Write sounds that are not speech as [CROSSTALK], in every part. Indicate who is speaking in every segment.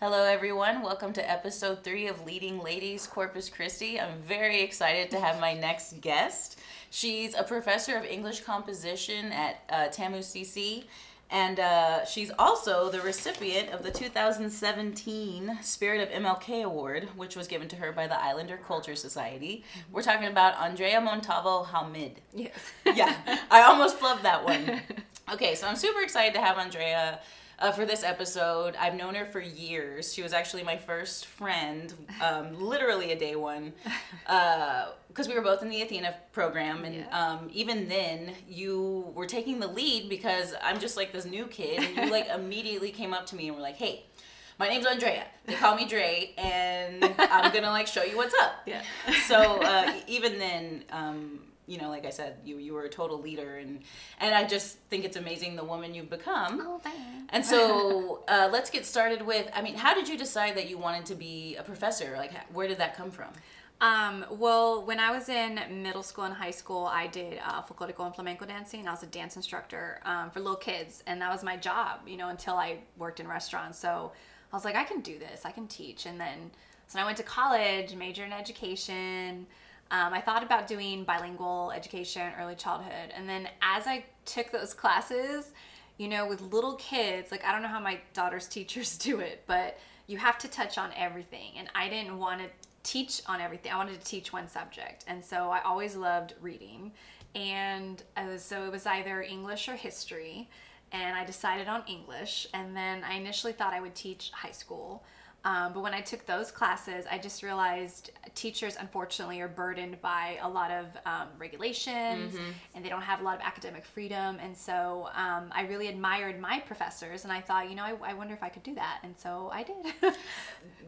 Speaker 1: Hello, everyone. Welcome to episode three of Leading Ladies Corpus Christi. I'm very excited to have my next guest. She's a professor of English composition at uh, TAMU CC, and uh, she's also the recipient of the 2017 Spirit of MLK Award, which was given to her by the Islander Culture Society. We're talking about Andrea Montalvo Hamid.
Speaker 2: Yes.
Speaker 1: Yeah, I almost flubbed that one. [LAUGHS] Okay, so I'm super excited to have Andrea uh, for this episode. I've known her for years. She was actually my first friend, um, [LAUGHS] literally a day one, because we were both in the Athena program. And
Speaker 2: Yeah.
Speaker 1: um, even then, you were taking the lead because I'm just like this new kid. And you like [LAUGHS] immediately came up to me and were like, hey, my name's Andrea. They call me Dre, and I'm gonna like show you what's up. [LAUGHS]
Speaker 2: Yeah.
Speaker 1: So uh, even then, um, you know, like I said, you you were a total leader, and and I just think it's amazing the woman you've become.
Speaker 2: Oh, thanks.
Speaker 1: And so uh, let's get started with. I mean, how did you decide that you wanted to be a professor? Like, where did that come from?
Speaker 2: Um, well, when I was in middle school and high school, I did uh, folklorico and flamenco dancing. I was a dance instructor um, for little kids, and that was my job, you know, until I worked in restaurants. So I was like, I can do this, I can teach. And then, so I went to college, majored in education. Um, I thought about doing bilingual education, early childhood. And then as I took those classes, you know, with little kids, like I don't know how my daughter's [LAUGHS] teachers do it, but you have to touch on everything. And I didn't want to teach on everything. I wanted to teach one subject. And so I always loved reading. And was, so it was either English or history. And I decided on English. And then I initially thought I would teach high school. Um, but when I took those classes, I just realized teachers, unfortunately, are burdened by a lot of um, regulations and they don't have a lot of academic freedom. And so um, I really admired my professors and I thought, you know, I, I wonder if I could do that. And so I did. [LAUGHS]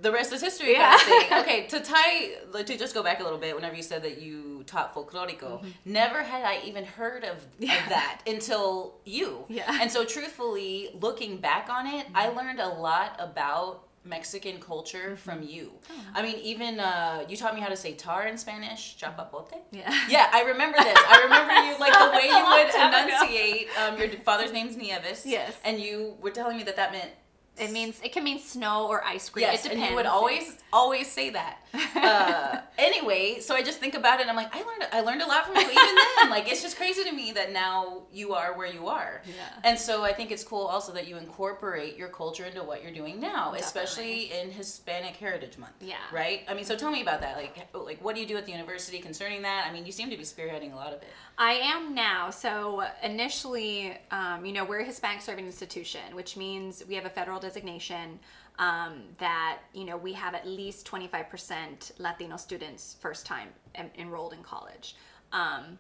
Speaker 1: The rest is history.
Speaker 2: Yeah.
Speaker 1: Kind of. [LAUGHS] Okay, to tie, to just go back a little bit. Whenever you said that you taught folklorico, never had I even heard of,
Speaker 2: Yeah.
Speaker 1: of that until you.
Speaker 2: Yeah.
Speaker 1: And so, truthfully, looking back on it, I learned a lot about Mexican culture from you. I mean, even uh, you taught me how to say tar in Spanish, chapapote.
Speaker 2: yeah. [LAUGHS]
Speaker 1: Yeah, I remember this. I remember you like the way you would [LAUGHS] enunciate. Um, your father's name's Nieves.
Speaker 2: Yes.
Speaker 1: And you were telling me that that meant
Speaker 2: It means, it can mean snow or ice cream.
Speaker 1: Yes,
Speaker 2: it
Speaker 1: and you would always always say that. Uh, anyway, so I just think about it. and I'm like, I learned I learned a lot from you even then. [LAUGHS] Like it's just crazy to me that now you are where you are.
Speaker 2: Yeah.
Speaker 1: And so I think it's cool also that you incorporate your culture into what you're doing now, especially in Hispanic Heritage Month.
Speaker 2: Yeah.
Speaker 1: Right. I mean, so tell me about that. Like, like what do you do at the university concerning that? I mean, you seem to be spearheading a lot of it.
Speaker 2: I am now. So initially, um, you know, we're a Hispanic serving institution, which means we have a federal designation um, that you know we have at least twenty five percent Latino students first time en- enrolled in college. Um,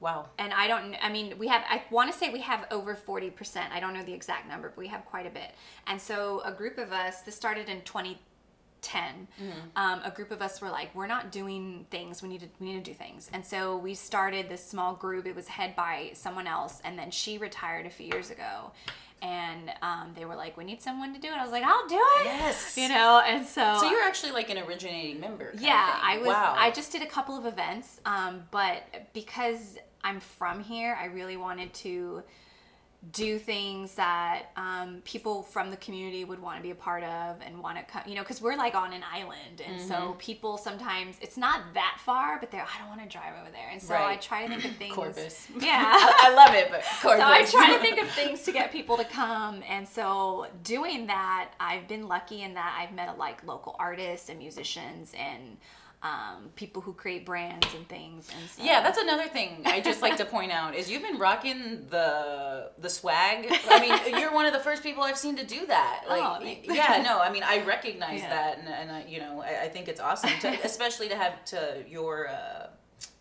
Speaker 1: Wow.
Speaker 2: and I don't. I mean, we have. I want to say we have over forty percent. I don't know the exact number, but we have quite a bit. And so a group of us. This started in twenty ten. Um, a group of us were like, we're not doing things. We need to. We need to do things. And so we started this small group. It was head by someone else, and then she retired a few years ago. And um, they were like, we need someone to do it. I was like, I'll do it.
Speaker 1: Yes. [LAUGHS]
Speaker 2: You know. And so.
Speaker 1: So you're actually like an originating member.
Speaker 2: Yeah. I was.
Speaker 1: Wow.
Speaker 2: I just did a couple of events, um, but because I'm from here, I really wanted to do things that um, people from the community would want to be a part of and want to come. You know, because we're like on an island, and
Speaker 1: Mm-hmm.
Speaker 2: so people sometimes it's not that far, but they're I don't want to drive over there, and so I try to think of [CLEARS THROAT] things.
Speaker 1: Corpus. [LAUGHS]
Speaker 2: Yeah. [LAUGHS]
Speaker 1: I, I love it, but Corpus. [LAUGHS]
Speaker 2: So I try to think of things to get people to come, and so doing that, I've been lucky in that I've met like local artists and musicians and um, people who create brands and things. And so,
Speaker 1: Yeah, that's another thing I just like to point out is you've been rocking the the swag. I mean, [LAUGHS] you're one of the first people I've seen to do that. Like,
Speaker 2: Oh,
Speaker 1: yeah, no, I mean, I recognize
Speaker 2: Yeah.
Speaker 1: that, and, and I, you know, I, I think it's awesome, to, [LAUGHS] especially to have to your. Uh,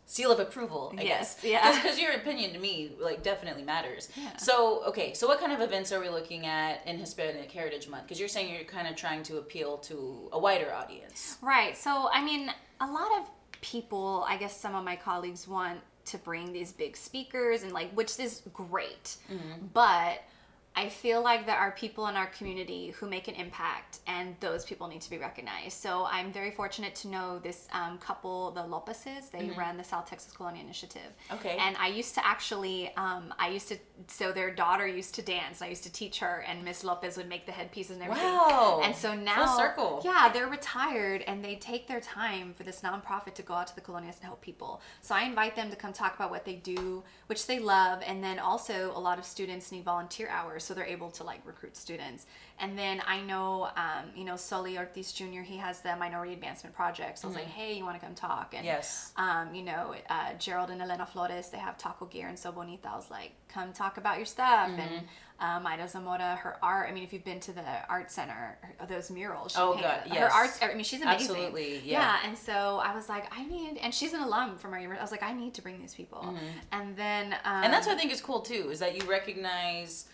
Speaker 1: Seal of approval, I
Speaker 2: Yes,
Speaker 1: guess.
Speaker 2: yeah.
Speaker 1: Because your opinion to me, like, definitely matters.
Speaker 2: Yeah.
Speaker 1: So, okay, so what kind of events are we looking at in Hispanic Heritage Month? Because you're saying you're kind of trying to appeal to a wider audience.
Speaker 2: Right. So, I mean, a lot of people, I guess some of my colleagues want to bring these big speakers and like, which is great. Mm-hmm. But I feel like there are people in our community who make an impact, and those people need to be recognized. So I'm very fortunate to know this um, couple, the Lopez's. They run the South Texas Colonia Initiative.
Speaker 1: Mm-hmm. Okay.
Speaker 2: And I used to actually, um, I used to, so their daughter used to dance. I used to teach her, and Miss Lopez would make the headpieces and everything.
Speaker 1: Wow.
Speaker 2: And so now, Full
Speaker 1: circle.
Speaker 2: Yeah, they're retired, and they take their time for this nonprofit to go out to the colonias and help people. So I invite them to come talk about what they do, which they love, and then also a lot of students need volunteer hours, so they're able to like recruit students. And then I know, um, you know, Sully Ortiz Jr. He has the Minority Advancement Project. So I was like, hey, you want to come talk? And
Speaker 1: Yes.
Speaker 2: um, you know, uh, Gerald and Elena Flores, they have Taco Gear and So Bonita. I was like, come talk about your stuff.
Speaker 1: Mm-hmm.
Speaker 2: And um, Ida Zamora, her art. I mean, if you've been to the art center, her- those murals.
Speaker 1: Oh,
Speaker 2: painted.
Speaker 1: God,
Speaker 2: Her
Speaker 1: yes.
Speaker 2: art's. I mean, she's amazing.
Speaker 1: Absolutely, yeah.
Speaker 2: And so I was like, I need, and she's an alum from our university. I was like, I need to bring these people. And then, um,
Speaker 1: Mm-hmm. and that's what I think is cool too, is that you recognize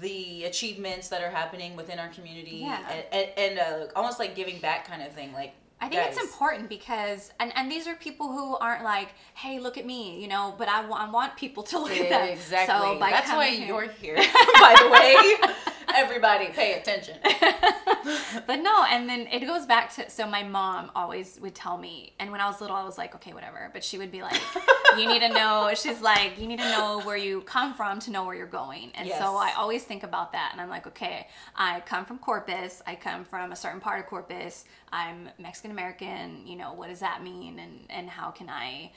Speaker 1: the achievements that are happening within our community,
Speaker 2: Yeah.
Speaker 1: and, and, and uh, almost like giving back kind of thing. Like,
Speaker 2: I think
Speaker 1: guys,
Speaker 2: it's important because, and, and these are people who aren't like, hey, look at me, you know, but I, want people to [LAUGHS] look at them.
Speaker 1: Exactly.
Speaker 2: So by
Speaker 1: That's why
Speaker 2: here-
Speaker 1: you're here. [LAUGHS] By the way, [LAUGHS] everybody, pay attention. [LAUGHS]
Speaker 2: but no, and then it goes back to so my mom always would tell me, and when I was little, I was like, okay, whatever. But she would be like, [LAUGHS] you need to know. She's like, you need to know where you come from to know where you're going. And
Speaker 1: Yes.
Speaker 2: so I always think about that, and I'm like, okay, I come from Corpus. I come from a certain part of Corpus. I'm Mexican American. You know, what does that mean, and and how can I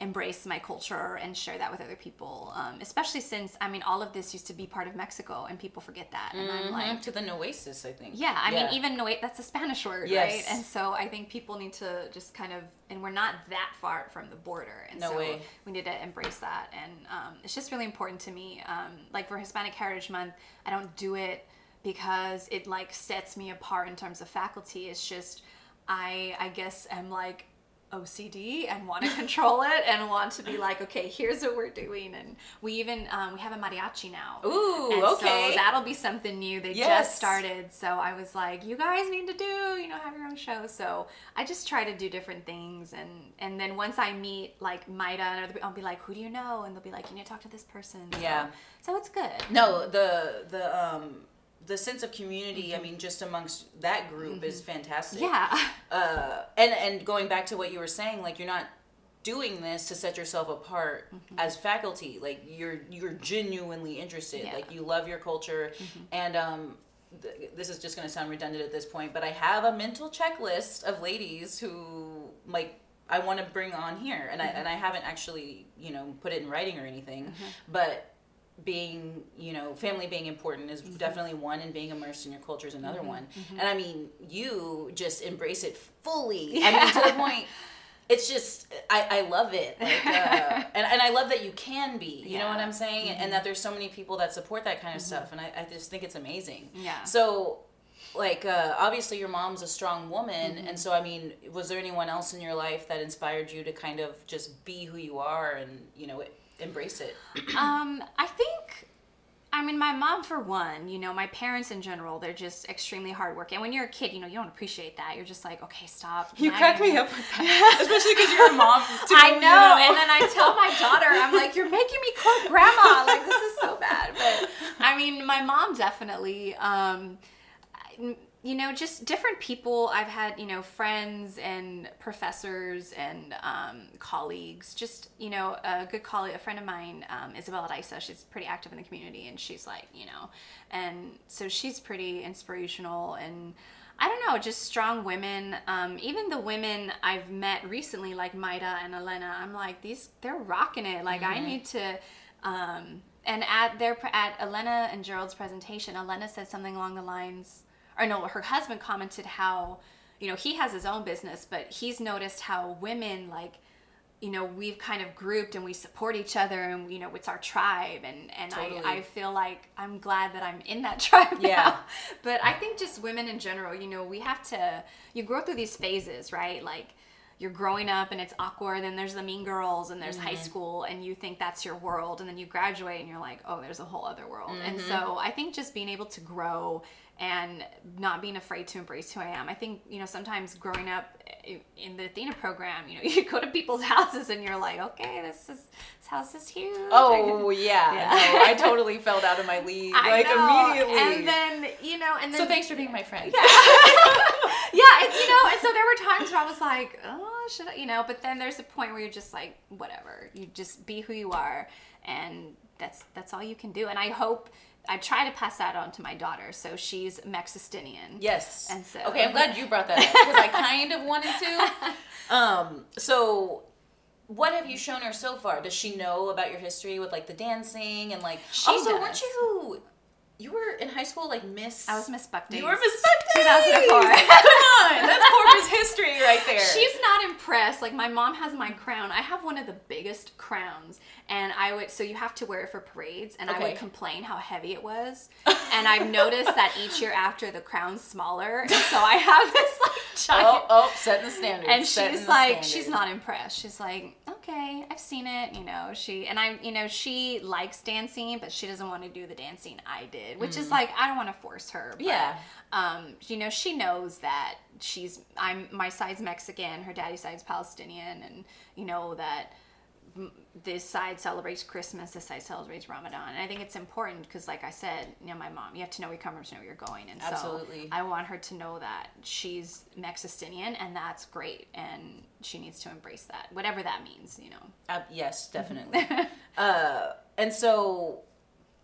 Speaker 2: embrace my culture and share that with other people um, especially since i mean all of this used to be part of mexico and people forget that and i'm like
Speaker 1: to the Nueces, I think.
Speaker 2: yeah, I mean, even no, that's a Spanish word,
Speaker 1: Yes.
Speaker 2: right? And so I think people need to just kind of, and we're not that far from the border, and
Speaker 1: No
Speaker 2: so
Speaker 1: way.
Speaker 2: we need to embrace that. And um, it's just really important to me. Um, like for Hispanic Heritage Month, I don't do it because it like sets me apart in terms of faculty. It's just I, I guess, am like OCD and want to [LAUGHS] control it and want to be like, okay, here's what we're doing. And we even um, we have a mariachi now.
Speaker 1: Ooh,
Speaker 2: And
Speaker 1: okay.
Speaker 2: So that'll be something new. They
Speaker 1: Yes.
Speaker 2: just started. So I was like, you guys need to do, you know, have your own show. So I just try to do different things. And and then once I meet like Maida and other people, I'll be like, who do you know? And they'll be like, you need to talk to this person. So,
Speaker 1: Yeah.
Speaker 2: So it's good.
Speaker 1: No, the the um the sense of community.
Speaker 2: Mm-hmm.
Speaker 1: I mean, just amongst that group is fantastic.
Speaker 2: Yeah. [LAUGHS]
Speaker 1: Uh, and and going back to what you were saying, like you're not doing this to set yourself apart as faculty. Like you're you're genuinely interested.
Speaker 2: Mm-hmm. Yeah. Mm-hmm.
Speaker 1: Like you love your culture, and um. th- This is just going to sound redundant at this point, but I have a mental checklist of ladies who like I want to bring on here, and I and I haven't actually you know put it in writing or anything, but being you know family being important is mm-hmm. definitely one and being immersed in your culture is another mm-hmm. one. Mm-hmm. And i mean you just embrace it fully. [LAUGHS] I mean to the point it's just i, I love it like, uh, [LAUGHS] and, and i love that you can be you know what i'm saying? And that there's so many people that support that kind of stuff and I, I just think it's amazing.
Speaker 2: Yeah.
Speaker 1: so like uh, obviously your mom's a strong woman and so i mean was there anyone else in your life that inspired you to kind of just be who you are and you know embrace it [CLEARS THROAT]
Speaker 2: Um, I think, I mean, my mom for one, you know, my parents in general, they're just extremely hardworking. And when you're a kid, you know, you don't appreciate that. You're just like, okay, stop.
Speaker 1: You crack me up with that, [LAUGHS] especially because you're a mom [LAUGHS] too.
Speaker 2: I
Speaker 1: you
Speaker 2: know, and then I tell my daughter, I'm like, "You're making me quote grandma." Like this is so bad. But I mean, my mom definitely. Um, you know, just different people. I've had, you know, friends and professors and um, colleagues. Just, you know, a good colleague, a friend of mine, um, Isabella Dysa, she's pretty active in the community and she's like, you know, and so she's pretty inspirational and I don't know, just strong women. Um, even the women I've met recently, like Maida and Elena, I'm like, these, they're rocking it. Like, I need to. Um, and at their at Elena and Gerald's presentation, Elena said something along the lines, or no, her husband commented how, you know, he has his own business, but he's noticed how women like you know we've kind of grouped and we support each other and you know it's our tribe and and
Speaker 1: Totally.
Speaker 2: I, I feel like i'm glad that i'm in that [LAUGHS] tribe
Speaker 1: Yeah.
Speaker 2: now. but i think just women in general you know we have to you grow through these phases right like you're growing up and it's awkward and there's the mean girls and there's high mm-hmm. school and you think that's your world and then you graduate and you're like oh there's a whole other world and mm-hmm. so i think just being able to grow and not being afraid to embrace who i am i think you know sometimes growing up in the Athena program, you know, [LAUGHS] you go to people's houses and you're like, okay, this is this house is huge.
Speaker 1: Oh [LAUGHS] yeah,
Speaker 2: Yeah.
Speaker 1: No, I totally felt out of my league
Speaker 2: I
Speaker 1: like
Speaker 2: know.
Speaker 1: immediately.
Speaker 2: And then you know, and then
Speaker 1: so thanks for being my friend. [LAUGHS]
Speaker 2: yeah, and, you know, and so there were times where I was like, oh, should I, you know, but then there's a point where you're just like, whatever, you just be who you are, and that's that's all you can do. And I hope I try to pass that on to my daughter, so she's Mexistinian.
Speaker 1: Yes.
Speaker 2: And so-
Speaker 1: okay, I'm glad you brought that up because I [LAUGHS] kind of wanted to. [LAUGHS] Um, so what have you shown her so far? Does she know about your history with like the dancing and like?
Speaker 2: She
Speaker 1: also,
Speaker 2: does.
Speaker 1: weren't you? You were in high school like Miss.
Speaker 2: I was Miss Buc
Speaker 1: You
Speaker 2: Days.
Speaker 1: were Miss Buc Days!
Speaker 2: 2004. [LAUGHS]
Speaker 1: Come on, that's Corpus history right there.
Speaker 2: She's not impressed. Like my mom has my crown. I have one of the biggest crowns, and I would so you have to wear it for parades, and I would complain how heavy it was. [LAUGHS] and I've noticed that each year after the crown's smaller, and so I have this like giant.
Speaker 1: oh, oh, setting the standard.
Speaker 2: and
Speaker 1: setting
Speaker 2: she's like,
Speaker 1: standard.
Speaker 2: she's not impressed. She's like, okay, I've seen it. You know, she and I, you know, she likes dancing, but she doesn't want to do the dancing I did, which is like I don't want to force her. But,
Speaker 1: Mm. Yeah.
Speaker 2: Um, you know, she knows that she's I'm my side's Mexican, her daddy's side's Palestinian, and you know that this side celebrates Christmas, this side celebrates Ramadan, and I think it's important because, like I said, you know, my mom, you have to know where you come from to know where you're going, and
Speaker 1: Absolutely.
Speaker 2: so I want her to know that she's Mexistinian, and that's great, and she needs to embrace that, whatever that means, you know.
Speaker 1: Uh, yes, definitely. [LAUGHS] uh, and so,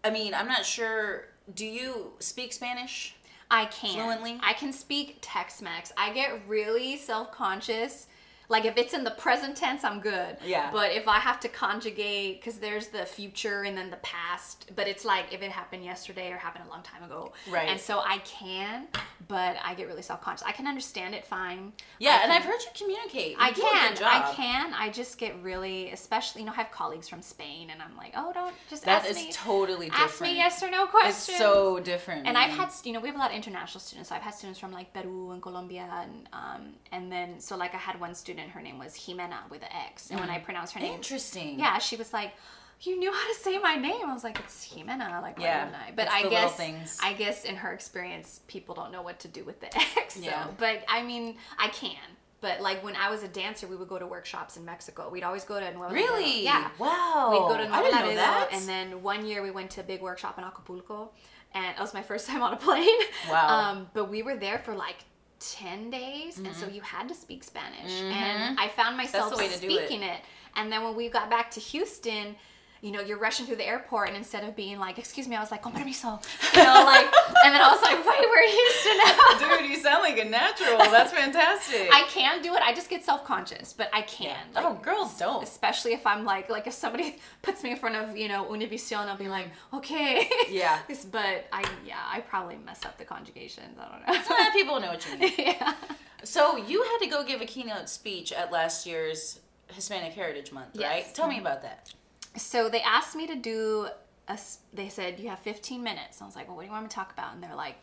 Speaker 1: I mean, I'm not sure. Do you speak Spanish?
Speaker 2: I can
Speaker 1: Fluently?
Speaker 2: I can speak Tex-Mex. I get really self-conscious. Like if it's in the present tense, I'm good.
Speaker 1: Yeah.
Speaker 2: But if I have to conjugate, because there's the future and then the past, but it's like if it happened yesterday or happened a long time ago.
Speaker 1: Right.
Speaker 2: And so I can, but I get really self-conscious. I can understand it fine.
Speaker 1: Yeah,
Speaker 2: I
Speaker 1: and I've heard you communicate. You
Speaker 2: I
Speaker 1: do a good
Speaker 2: can, I can. I just get really, especially you know, I have colleagues from Spain, and I'm like, oh, don't just
Speaker 1: That
Speaker 2: ask
Speaker 1: is
Speaker 2: me,
Speaker 1: totally different.
Speaker 2: ask me yes or no questions.
Speaker 1: It's so different.
Speaker 2: And I've had, you know, we have a lot of international students. So I've had students from like Peru and Colombia, and um, and then so like I had one student. Her name was Ximena with an X, and when I pronounced her name,
Speaker 1: Mm. Interesting.
Speaker 2: yeah, she was like, "You knew how to say my name." I was like, "It's Ximena." Like,
Speaker 1: Yeah,
Speaker 2: I? But I guess. I guess in her experience, people don't know what to do with the [LAUGHS] X. So.
Speaker 1: Yeah.
Speaker 2: But I mean, I can. But like when I was a dancer, we would go to workshops in Mexico. We'd always go to Nuevo.
Speaker 1: Really?
Speaker 2: Yeah.
Speaker 1: Wow.
Speaker 2: We'd go to
Speaker 1: I
Speaker 2: Nuevo
Speaker 1: didn't know
Speaker 2: Laredo,
Speaker 1: that.
Speaker 2: and then one year we went to a big workshop in Acapulco, and it was my [LAUGHS] first time on a plane.
Speaker 1: Wow.
Speaker 2: Um, but we were there for like. 10 days and
Speaker 1: Mm-hmm.
Speaker 2: so you had to speak spanish and i found myself
Speaker 1: the way to do it.
Speaker 2: speaking it and then when we got back to houston you know, you're rushing through the airport, and instead of being like, "Excuse me," I was like, "Con permiso," [LAUGHS] you know, like, and then I was like, "Wait, we're Houston now."
Speaker 1: Dude, you sound like a natural. That's fantastic.
Speaker 2: I can do it. I just get self conscious, but I can. Like,
Speaker 1: oh, girls don't.
Speaker 2: especially if I'm like, like if somebody [LAUGHS] puts me in front of you know Univision, I'll be like, okay.
Speaker 1: Yeah. [LAUGHS]
Speaker 2: But I, yeah, I probably mess up the conjugations. I don't know.
Speaker 1: Eh, people know what you mean.
Speaker 2: yeah.
Speaker 1: So you had to go give a keynote speech at last year's Hispanic Heritage Month, right?
Speaker 2: Yes.
Speaker 1: Tell me about that.
Speaker 2: So they asked me to do a, They said you have 15 minutes. I was like, well, what do you want me to talk about? And they're like,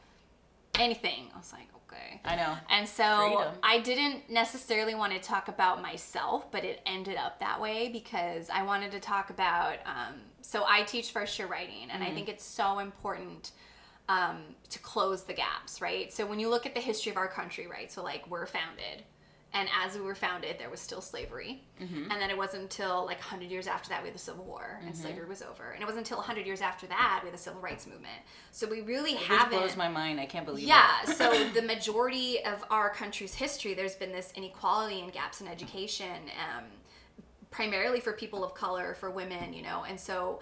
Speaker 2: anything. I was like, okay.
Speaker 1: I know.
Speaker 2: And so
Speaker 1: Freedom.
Speaker 2: I didn't necessarily want to talk about myself, but it ended up that way because I wanted to talk about. Um, so I teach first year writing, and
Speaker 1: Mm-hmm.
Speaker 2: I think it's so important um, to close the gaps, right? So when you look at the history of our country, right? So like we're founded. And as we were founded, there was still slavery.
Speaker 1: Mm-hmm.
Speaker 2: And then it wasn't until like 100 years after that we had the Civil War and slavery was over. And it wasn't until 100 years after that we had the Civil Rights Movement. So we really
Speaker 1: Which
Speaker 2: haven't.
Speaker 1: blows my mind. I can't believe it.
Speaker 2: Yeah,
Speaker 1: it. [LAUGHS]
Speaker 2: so the majority of our country's history, there's been this inequality and gaps in education, um, primarily for people of color, for women, you know, and so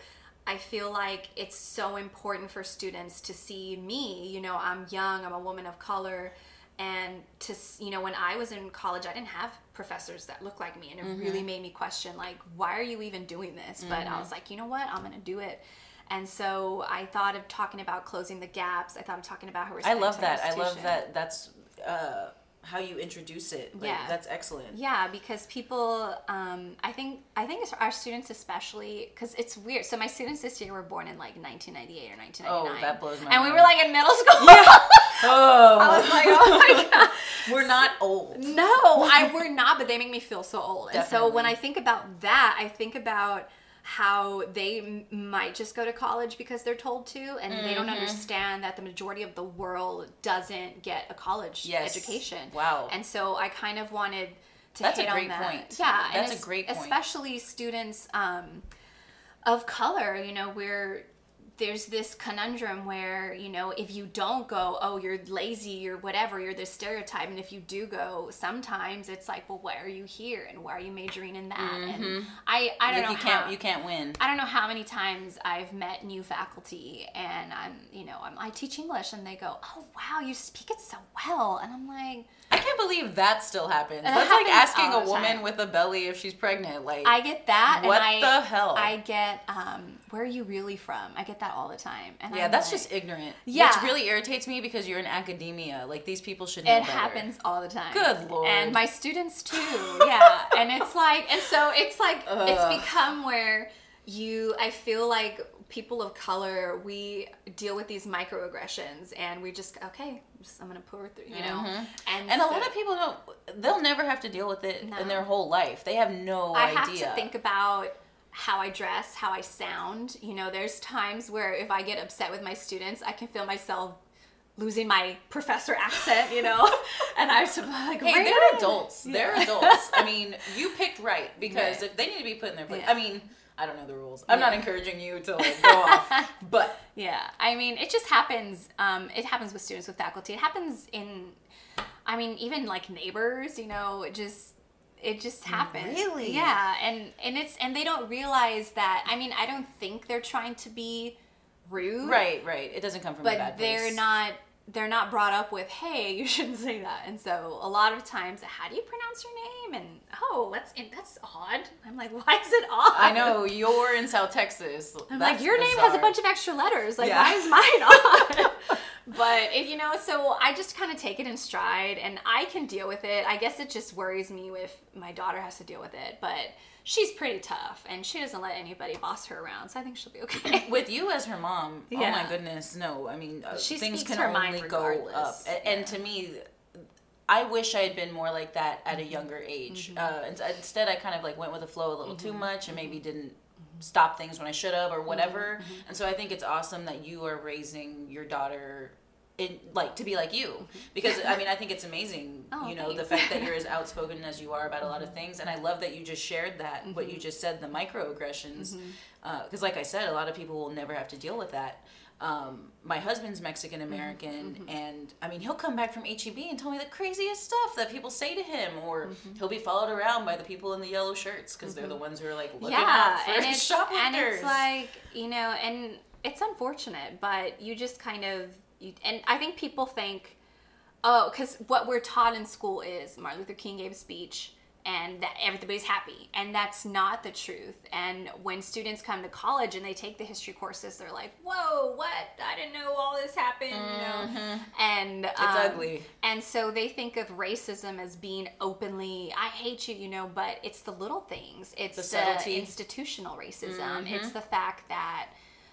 Speaker 2: I feel like it's so important for students to see me, you know, I'm young, I'm a woman of color, and to, you know, when I was in college, I didn't have professors that looked like me, and it really made me question, like, why are you even doing this? But I was like, you know what, I'm gonna do it. And so I thought of talking about closing the gaps. I thought of talking about how we're
Speaker 1: I love that. I love that. That's uh, how you introduce it. Like,
Speaker 2: Yeah.
Speaker 1: That's excellent.
Speaker 2: Yeah, because people, um, I think, I think it's our students especially, because it's weird. So my students this year were born in like 1998 or 1999.
Speaker 1: Oh, that blows my
Speaker 2: And we were like in middle [LAUGHS] school.
Speaker 1: Oh.
Speaker 2: I was like, oh my [LAUGHS] god.
Speaker 1: We're not old.
Speaker 2: No, I we're not, but they make me feel so old. And so when I think about that, I think about how they m- might just go to college because they're told to and they don't understand that the majority of the world doesn't get a college
Speaker 1: Yes.
Speaker 2: education
Speaker 1: Wow.
Speaker 2: and so i kind of wanted to
Speaker 1: That's a great
Speaker 2: on that
Speaker 1: point.
Speaker 2: yeah and
Speaker 1: That's a
Speaker 2: es-
Speaker 1: great point.
Speaker 2: especially students um, of color you know where there's this conundrum where you know if you don't go oh you're lazy you're whatever you're this stereotype and if you do go sometimes it's like well why are you here and why are you majoring in that? And mm-hmm. i i don't
Speaker 1: Like,
Speaker 2: know
Speaker 1: you can't you can't win.
Speaker 2: I don't know how many times I've met new faculty and I'm, you know, I'm, I teach English and they go, "Oh wow, you speak it so well," and I'm like,
Speaker 1: can't believe that still happens.
Speaker 2: And
Speaker 1: That's like asking a woman
Speaker 2: time.
Speaker 1: with a belly if she's pregnant. Like
Speaker 2: I get that.
Speaker 1: What
Speaker 2: and I,
Speaker 1: the hell?
Speaker 2: I get, um, where are you really from? I get that all the time. And
Speaker 1: yeah,
Speaker 2: I'm
Speaker 1: that's
Speaker 2: like,
Speaker 1: just ignorant.
Speaker 2: Yeah.
Speaker 1: Which really irritates me because you're in academia. Like these people should know
Speaker 2: It
Speaker 1: better.
Speaker 2: happens all the time.
Speaker 1: Good lord.
Speaker 2: And my students [LAUGHS] too. Yeah. and it's like, and so it's like,
Speaker 1: Ugh.
Speaker 2: it's become where you, I feel like people of color, we deal with these microaggressions and we just, okay, just, I'm to pour through, you know? Mm-hmm. And,
Speaker 1: And a lot of people don't. They'll never have to deal with it
Speaker 2: No.
Speaker 1: in their whole life. They have no idea.
Speaker 2: I
Speaker 1: idea.
Speaker 2: have to think about how I dress, how I sound. You know, there's times where if I get upset with my students, I can feel myself losing my professor accent, you know? [LAUGHS] and I'm like,
Speaker 1: Hey,
Speaker 2: "Rein
Speaker 1: they're
Speaker 2: it in."
Speaker 1: adults. They're adults. I mean, you picked right [LAUGHS] because
Speaker 2: Right.
Speaker 1: if they need to be put in their place.
Speaker 2: Yeah.
Speaker 1: I mean, I don't know the rules. I'm not encouraging you to like go off, [LAUGHS] but
Speaker 2: Yeah, I mean, it just happens. Um, it happens with students, with faculty. It happens in, I mean, even like neighbors. You know, it just it just happens.
Speaker 1: Really?
Speaker 2: Yeah, and and it's and they don't realize that. I mean, I don't think they're trying to be rude.
Speaker 1: right, right. It doesn't come from a
Speaker 2: but
Speaker 1: bad
Speaker 2: they're not they're not brought up with hey you [LAUGHS] shouldn't say that. And so a lot of times how do you pronounce your name? And oh that's that's odd. I'm like why is it odd?
Speaker 1: I know you're in South Texas. [LAUGHS]
Speaker 2: i'm
Speaker 1: That's
Speaker 2: like your name has a bunch of extra letters. Like
Speaker 1: Yeah.
Speaker 2: why is mine odd? [LAUGHS] But it, you know so i just kind of take it in stride and i can deal with it. I guess it just worries me if my daughter has to deal with it but she's pretty tough and she doesn't let anybody boss her around so i think she'll be okay
Speaker 1: With you as her mom, oh my goodness, no. I mean, uh,
Speaker 2: She
Speaker 1: things can only go up. And,
Speaker 2: Yeah.
Speaker 1: to me, I wish I had been more like that at a
Speaker 2: Mm-hmm.
Speaker 1: younger age. Uh, and instead, I kind of like went with the flow a little too
Speaker 2: Mm-hmm.
Speaker 1: much and maybe didn't stop things when I should have or whatever.
Speaker 2: Mm-hmm.
Speaker 1: And so I think it's awesome that you are raising your daughter. In, like to be like you. Because I mean I think it's amazing [LAUGHS]
Speaker 2: Oh,
Speaker 1: you know the fact that [LAUGHS] you're as outspoken as you are about a lot of mm-hmm. things. And I love that you just shared that what you mm-hmm. just said the microaggressions. Mm-hmm. Uh, because like i said a lot of people will never have to deal with that. Um, my husband's mexican american and i mean he'll come back from heb and tell me the craziest stuff that people say to him or he'll be followed around by the people in the yellow shirts because they're the ones who are like looking out for
Speaker 2: and [LAUGHS] it's,
Speaker 1: shoplifters
Speaker 2: and it's like you know and it's unfortunate but you just kind of you, and i think people think oh because what we're taught in school is martin luther king gave a speech and that everybody's happy and that's not the truth. And when students come to college and they take the history courses they're like whoa what? I didn't know all this happened you know? Mm-hmm. And it's um,
Speaker 1: ugly.
Speaker 2: and so they think of racism as being openly i hate you you know but it's the little things. It's
Speaker 1: The
Speaker 2: the, institutional racism. Mm-hmm. It's the fact that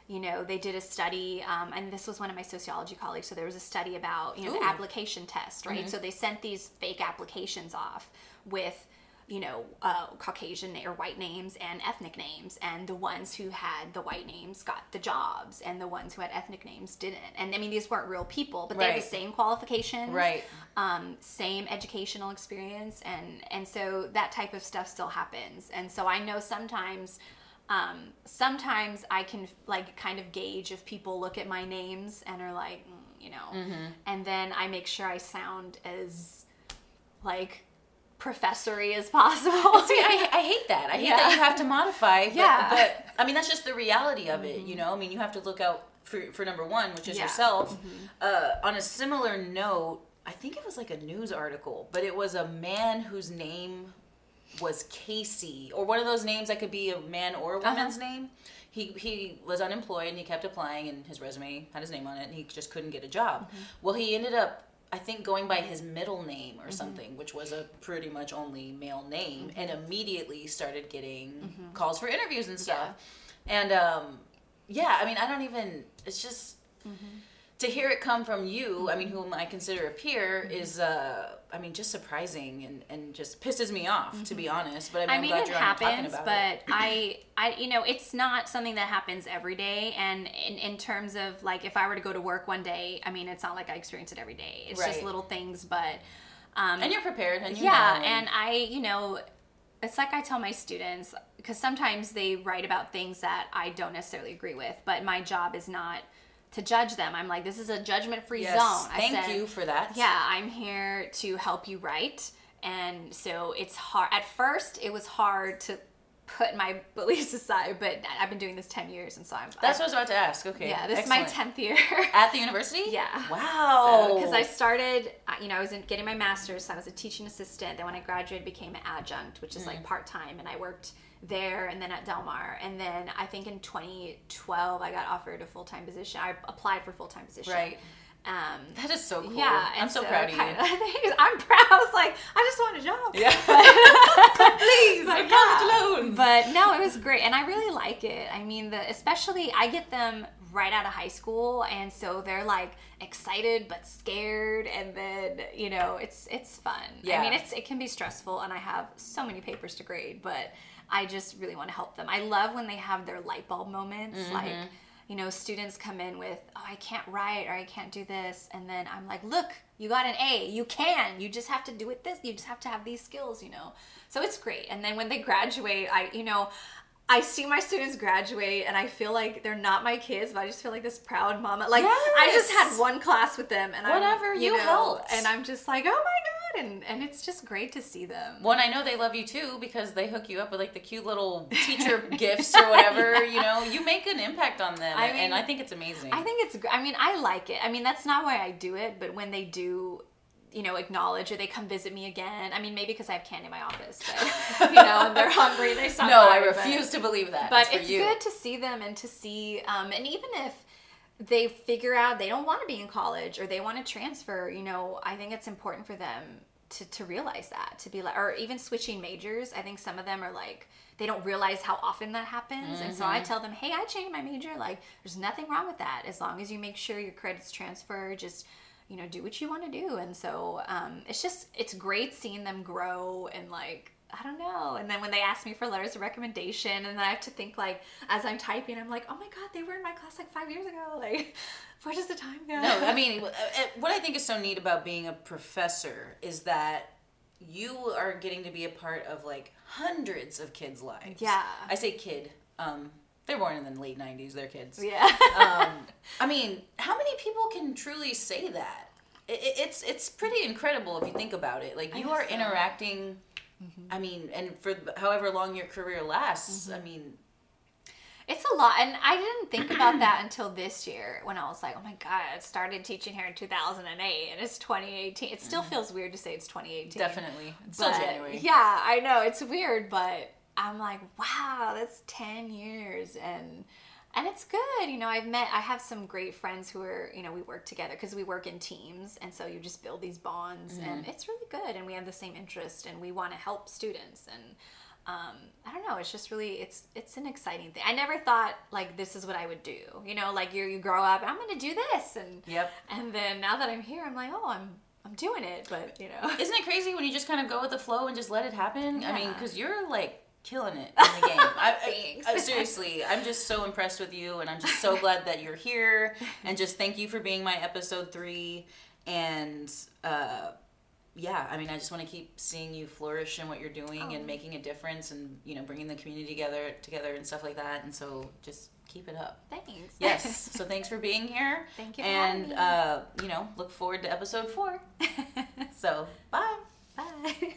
Speaker 2: you know they did a study um, and this was one of my sociology colleagues so there was a study about you know
Speaker 1: Ooh.
Speaker 2: the application test right? So they sent these fake applications off with you know uh, caucasian or white names and ethnic names and the ones who had the white names got the jobs and the ones who had ethnic names didn't. And i mean these weren't real people but they had the same qualifications
Speaker 1: Right.
Speaker 2: um, same educational experience and and so that type of stuff still happens. And so i know sometimes um, sometimes i can like kind of gauge if people look at my names and are like mm, you know
Speaker 1: Mm-hmm.
Speaker 2: and then i make sure i sound as like professory as possible
Speaker 1: See, I, [LAUGHS] I hate that. I hate
Speaker 2: Yeah.
Speaker 1: that you have to modify. But,
Speaker 2: Yeah.
Speaker 1: But I mean, that's just the reality of it. You know, I mean, you have to look out for for number one, which is
Speaker 2: Yeah.
Speaker 1: yourself. Uh, on a similar note, I think it was like a news article, but it was a man whose name was Casey, or one of those names that could be a man or a woman's uh-huh. name. He, he was unemployed and he kept applying and his resume had his name on it and he just couldn't get a job. Mm-hmm. Well, he ended up I think going by his middle name or mm-hmm. something, which was a pretty much only male name, mm-hmm. and immediately started getting calls for interviews and stuff. And um, yeah, I mean, I don't even. It's just to hear it come from you, I mean, whom I consider a peer, is, uh, I mean, just surprising and, and just pisses me off, to be honest. But I mean,
Speaker 2: I
Speaker 1: I'm
Speaker 2: mean,
Speaker 1: glad
Speaker 2: it
Speaker 1: you're on talking
Speaker 2: happens,
Speaker 1: about
Speaker 2: but
Speaker 1: it.
Speaker 2: I, I, you know, it's not something that happens every day. And in, in terms of like, if I were to go to work one day, I mean, it's not like I experience it every day. It's
Speaker 1: Right.
Speaker 2: just little things, but um,
Speaker 1: And you're prepared, and you
Speaker 2: yeah,
Speaker 1: know,
Speaker 2: and I, you know, it's like I tell my students because sometimes they write about things that I don't necessarily agree with, but my job is not to judge them. I'm like, this is a judgment-free
Speaker 1: yes,
Speaker 2: zone. I
Speaker 1: thank
Speaker 2: said,
Speaker 1: you for that.
Speaker 2: yeah, I'm here to help you write. And so it's hard. At first, it was hard to put my [LAUGHS] beliefs aside, but I've been doing this 10 years. And so I'm.
Speaker 1: That's
Speaker 2: I,
Speaker 1: what I was about to ask. Okay.
Speaker 2: yeah, this
Speaker 1: excellent.
Speaker 2: is my 10th year. [LAUGHS]
Speaker 1: At the university?
Speaker 2: Yeah.
Speaker 1: Wow.
Speaker 2: Because I started, you know, I was in, getting my master's, so I was a teaching assistant. Then when I graduated, became an adjunct, which is
Speaker 1: Mm.
Speaker 2: like part time, and I worked there and then at Del Mar. And then I think in 2012, I got offered a full time position. I applied for full time position.
Speaker 1: Right.
Speaker 2: Um,
Speaker 1: That is so cool.
Speaker 2: yeah,
Speaker 1: I'm so, proud of you. [LAUGHS]
Speaker 2: I'm proud. I was like, I just want a job.
Speaker 1: Yeah. [LAUGHS] Please, my college
Speaker 2: yeah. But no, it was great, and I really like it. I mean, the especially I get them right out of high school, and so they're like excited but scared, and then you know it's it's fun.
Speaker 1: Yeah.
Speaker 2: I mean, it's it can be stressful, and I have so many papers to grade, but I just really want to help them. I love when they have their light bulb moments,
Speaker 1: Mm-hmm.
Speaker 2: like. You know, students come in with, oh, I can't write or I can't do this. And then I'm like, look, you got an A. You can. You just have to do it this. You just have to have these skills, you know? So it's great. And then when they graduate, I, you know, I see my students graduate and I feel like they're not my kids, but I just feel like this proud mama. Like I just had one class with them and
Speaker 1: Whatever,
Speaker 2: I'm,
Speaker 1: you
Speaker 2: know,
Speaker 1: helped.
Speaker 2: and I'm just like, oh my god, and and it's just great to see them.
Speaker 1: Well, and I know they love you too because they hook you up with like the cute little [LAUGHS] teacher gifts or whatever. You know, you make an impact on them,
Speaker 2: I
Speaker 1: and I think it's amazing.
Speaker 2: I think it's. I mean, I like it. I mean, that's not why I do it, but when they do. You know, acknowledge or they come visit me again. I mean, maybe because I have candy in my office, but you know, they're [LAUGHS] hungry, they stop.
Speaker 1: no, I
Speaker 2: but-
Speaker 1: refuse to believe that.
Speaker 2: but
Speaker 1: it's,
Speaker 2: it's good to see them and to see um, and even if they figure out they don't want to be in college or they want to transfer you know i think it's important for them to, to realize that to be like or even switching majors i think some of them are like they don't realize how often that happens. And so
Speaker 1: Mm-hmm.
Speaker 2: i tell them hey i changed my major. Like there's nothing wrong with that. As long as you make sure your credits transfer just you know do what you want to do. And so um, it's just it's great seeing them grow and like I don't know. And then when they ask me for letters of recommendation, and then I have to think like as I'm typing, I'm like, oh my god, they were in my class like five years ago. [LAUGHS] Like, where does the time go?
Speaker 1: No, I [LAUGHS] mean, uh, uh, what I think is so neat about being a professor is that you are getting to be a part of like hundreds of kids' lives.
Speaker 2: Yeah.
Speaker 1: I say kid. Um, they're born in the late '90s. They're kids.
Speaker 2: yeah.
Speaker 1: um, [LAUGHS] I mean, how many people can truly say that? It, it- it's it's pretty incredible if you think about it. Like you are
Speaker 2: so. Mm-hmm.
Speaker 1: I mean, and for however long your career lasts,
Speaker 2: Mm-hmm.
Speaker 1: I mean,
Speaker 2: It's a lot, and I didn't think about that [CLEARS THROAT] until this year when I was like, "Oh my god!" I started teaching here in 2008, and it's 2018. It still feels weird to say it's 2018.
Speaker 1: Mm-hmm. definitely it's still January.
Speaker 2: Yeah, I know it's weird, but I'm like, wow, that's 10 years, and and it's good. You know, I've met, I have some great friends who are, you know, we work together because we work in teams, and so you just build these bonds,
Speaker 1: Mm-hmm.
Speaker 2: and it's really good. And we have the same interest, and we want to help students, and um, I don't know. It's just really, it's it's an exciting thing. I never thought like this is what I would do. You know, like you you grow up, I'm going to do this, and
Speaker 1: Yep.
Speaker 2: and then now that I'm here, I'm like, oh, I'm I'm doing it, but you know.
Speaker 1: Isn't it crazy when you just kind of go with the flow and just let it happen? I mean, because you're like killing it in the game. [LAUGHS] I, I-
Speaker 2: Thanks.
Speaker 1: I- seriously, I'm just so impressed with you, and I'm just so glad that you're here. And just thank you for being my episode three. And uh, yeah, I mean, I just want to keep seeing you flourish in what you're doing
Speaker 2: Oh.
Speaker 1: and making a difference, and you know, bringing the community together, together and stuff like that. And so, just keep it up.
Speaker 2: Thanks.
Speaker 1: Yes. [LAUGHS] so thanks for being here.
Speaker 2: Thank you for
Speaker 1: And uh, you know, look forward to episode four. [LAUGHS] So bye.
Speaker 2: Bye.